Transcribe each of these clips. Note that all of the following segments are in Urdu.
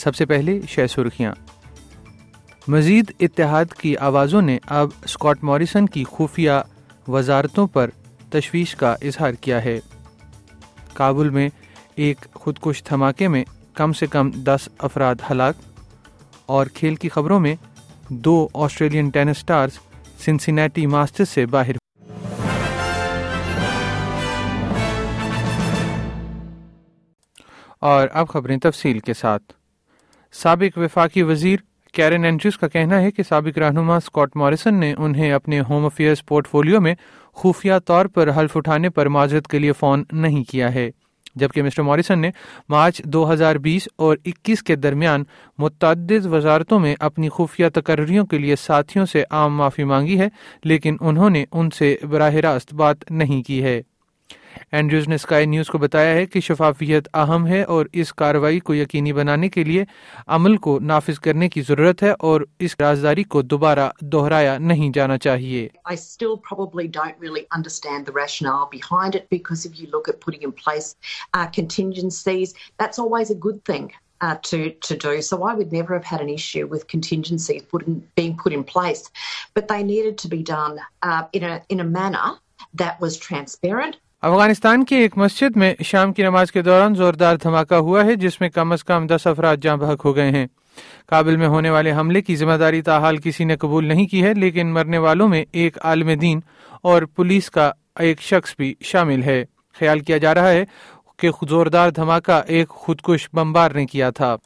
سب سے پہلے شہ سرخیاں۔ مزید اتحاد کی آوازوں نے اب اسکاٹ موریسن کی خفیہ وزارتوں پر تشویش کا اظہار کیا ہے۔ کابل میں ایک خودکش دھماکے میں کم سے کم دس افراد ہلاک اور کھیل کی خبروں میں دو Australian tennis stars Cincinnati Masters سے باہر۔ اور اب خبریں تفصیل کے ساتھ۔ سابق وفاقی وزیر کیرن اینڈریوز کا کہنا ہے کہ سابق رہنما اسکاٹ موریسن نے انہیں اپنے ہوم افیئرز پورٹ فولیو میں خفیہ طور پر حلف اٹھانے پر معذرت کے لیے فون نہیں کیا ہے، جبکہ مسٹر موریسن نے مارچ دو ہزار بیس اور اکیس کے درمیان متعدد وزارتوں میں اپنی خفیہ تقرریوں کے لیے ساتھیوں سے عام معافی مانگی ہے، لیکن انہوں نے ان سے براہ راست بات نہیں کی ہے۔ اینڈریوز نے اسکائی نیوز کو بتایا ہے کہ شفافیت اہم ہے اور اس کارروائی کو یقینی بنانے کے لیے عمل کو نافذ کرنے کی ضرورت ہے اور اس رازداری کو دوبارہ دہرایا نہیں جانا چاہیے uh, uh, to, to do. So I would never have had an issue with contingencies put in, being put in place, but they needed to be done uh, in, a, in a manner that was transparent, Afghanistan کی ایک مسجد میں شام کی نماز کے دوران زوردار دھماکہ ہوا ہے، جس میں کم از کم دس افراد جاں بحق ہو گئے ہیں۔ کابل میں ہونے والے حملے کی ذمہ داری تاحال کسی نے قبول نہیں کی ہے، لیکن مرنے والوں میں ایک عالم دین اور پولیس کا ایک شخص بھی شامل ہے۔ خیال کیا جا رہا ہے کہ زوردار دھماکہ ایک خودکش بمبار نے کیا تھا۔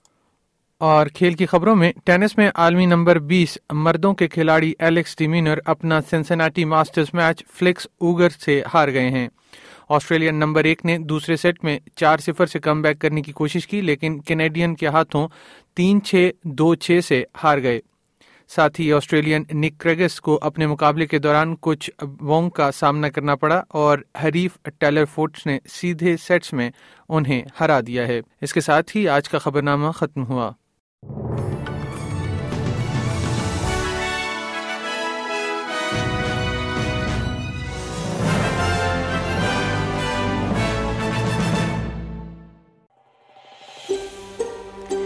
اور کھیل کی خبروں میں ٹینس میں عالمی نمبر بیس مردوں کے کھلاڑی ایلیکس ٹیمینر اپنا Cincinnati Masters match Felix Auger سے ہار گئے ہیں۔ آسٹریلین نمبر ایک نے دوسرے سیٹ میں چار صفر سے کم بیک کرنے کی کوشش کی، لیکن کینیڈین کے ہاتھوں تین چھ دو چھ سے ہار گئے۔ ساتھ ہی آسٹریلین نک کریگس کو اپنے مقابلے کے دوران کچھ وونگ کا سامنا کرنا پڑا اور حریف ٹیلر فورٹس نے سیدھے سیٹس میں انہیں ہرا دیا ہے۔ اس کے ساتھ ہی آج کا خبرنامہ ختم ہوا۔